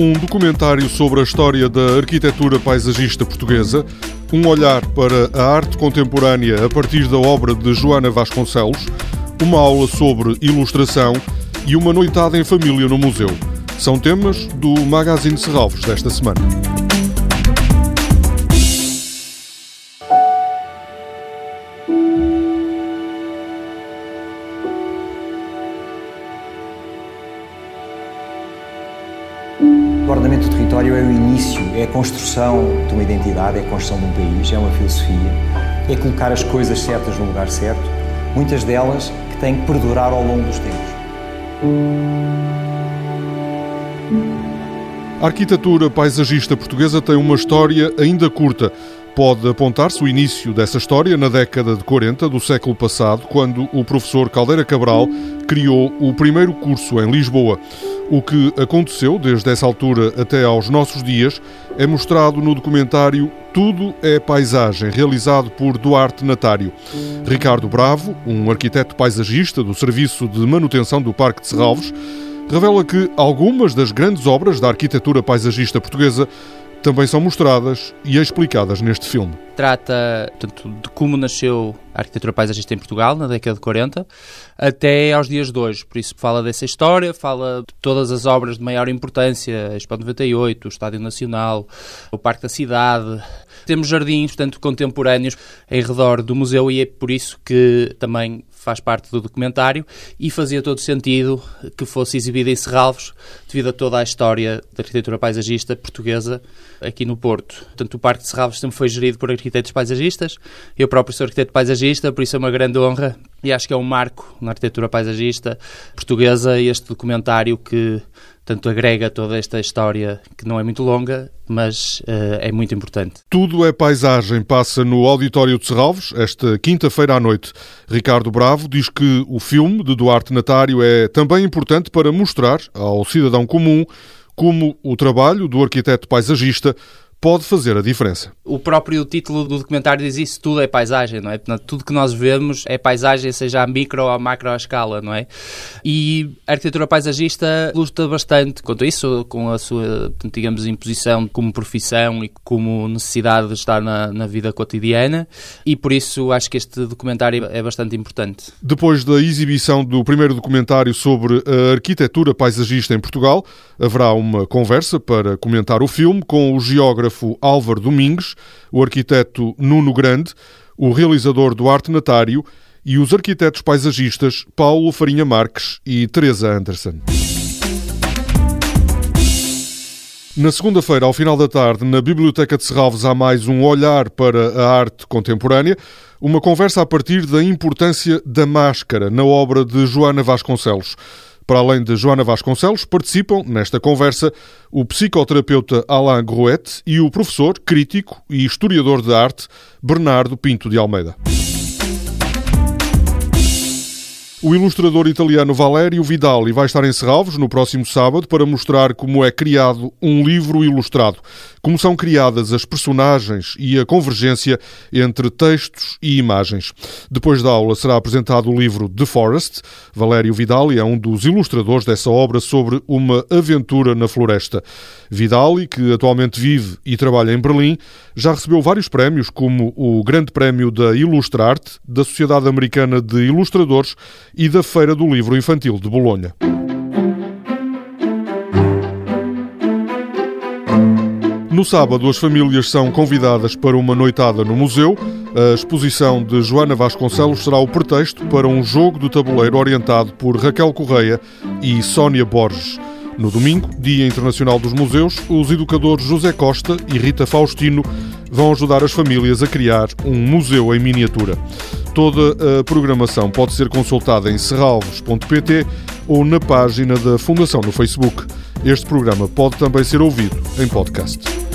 Um documentário sobre a história da arquitetura paisagista portuguesa, um olhar para a arte contemporânea a partir da obra de Joana Vasconcelos, uma aula sobre ilustração e uma noitada em família no museu. São temas do Magazine Serralves desta semana. O ordenamento do território é o início, é a construção de uma identidade, é a construção de um país, é uma filosofia, é colocar as coisas certas no lugar certo, muitas delas que têm que perdurar ao longo dos tempos. A arquitetura paisagista portuguesa tem uma história ainda curta. Pode apontar-se o início dessa história na década de 40 do século passado, quando o professor Caldeira Cabral criou o primeiro curso em Lisboa. O que aconteceu desde essa altura até aos nossos dias é mostrado no documentário Tudo é Paisagem, realizado por Duarte Natário. Ricardo Bravo, um arquiteto paisagista do Serviço de Manutenção do Parque de Serralves, revela que algumas das grandes obras da arquitetura paisagista portuguesa também são mostradas e explicadas neste filme. Trata tanto de como nasceu a arquitetura paisagista em Portugal, na década de 40, até aos dias de hoje. Por isso fala dessa história, fala de todas as obras de maior importância, a Expo 98, o Estádio Nacional, o Parque da Cidade. Temos jardins, portanto, contemporâneos em redor do museu e é por isso que também faz parte do documentário e fazia todo sentido que fosse exibido em Serralvos devido a toda a história da arquitetura paisagista portuguesa aqui no Porto. Portanto, o Parque de Serralvos sempre foi gerido por arquitetos paisagistas. Eu próprio sou arquiteto paisagista, por isso é uma grande honra e acho que é um marco na arquitetura paisagista portuguesa este documentário que tanto agrega toda esta história que não é muito longa, mas uh, é muito importante. Tudo é paisagem passa no Auditório de Serralves esta quinta-feira à noite. Ricardo Bravo diz que o filme de Duarte Natário é também importante para mostrar ao cidadão comum como o trabalho do arquiteto paisagista pode fazer a diferença. O próprio título do documentário diz isso, tudo é paisagem, não é? Tudo que nós vemos é paisagem, seja a micro ou a macro escala, não é? E a arquitetura paisagista luta bastante quanto a isso, com a sua, digamos, imposição como profissão e como necessidade de estar na, na vida cotidiana e por isso acho que este documentário é bastante importante. Depois da exibição do primeiro documentário sobre a arquitetura paisagista em Portugal, haverá uma conversa para comentar o filme com o geógrafo fotógrafo Álvaro Domingues, o arquiteto Nuno Grande, o realizador Duarte Natário e os arquitetos paisagistas Paulo Farinha Marques e Teresa Anderson. Na segunda-feira, ao final da tarde, na Biblioteca de Serralves, há mais um olhar para a arte contemporânea, uma conversa a partir da importância da máscara na obra de Joana Vasconcelos. Para além de Joana Vasconcelos, participam nesta conversa o psicoterapeuta Alain Grouet e o professor, crítico e historiador de arte Bernardo Pinto de Almeida. O ilustrador italiano Valério Vidali vai estar em Serralves no próximo sábado para mostrar como é criado um livro ilustrado, como são criadas as personagens e a convergência entre textos e imagens. Depois da aula será apresentado o livro The Forest. Valério Vidali é um dos ilustradores dessa obra sobre uma aventura na floresta. Vidali, que atualmente vive e trabalha em Berlim, já recebeu vários prémios, como o Grande Prémio da Ilustrarte, da Sociedade Americana de Ilustradores e da Feira do Livro Infantil de Bolonha. No sábado, as famílias são convidadas para uma noitada no museu. A exposição de Joana Vasconcelos será o pretexto para um jogo de tabuleiro orientado por Raquel Correia e Sónia Borges. No domingo, Dia Internacional dos Museus, os educadores José Costa e Rita Faustino vão ajudar as famílias a criar um museu em miniatura. Toda a programação pode ser consultada em serralvos.pt ou na página da Fundação no Facebook. Este programa pode também ser ouvido em podcast.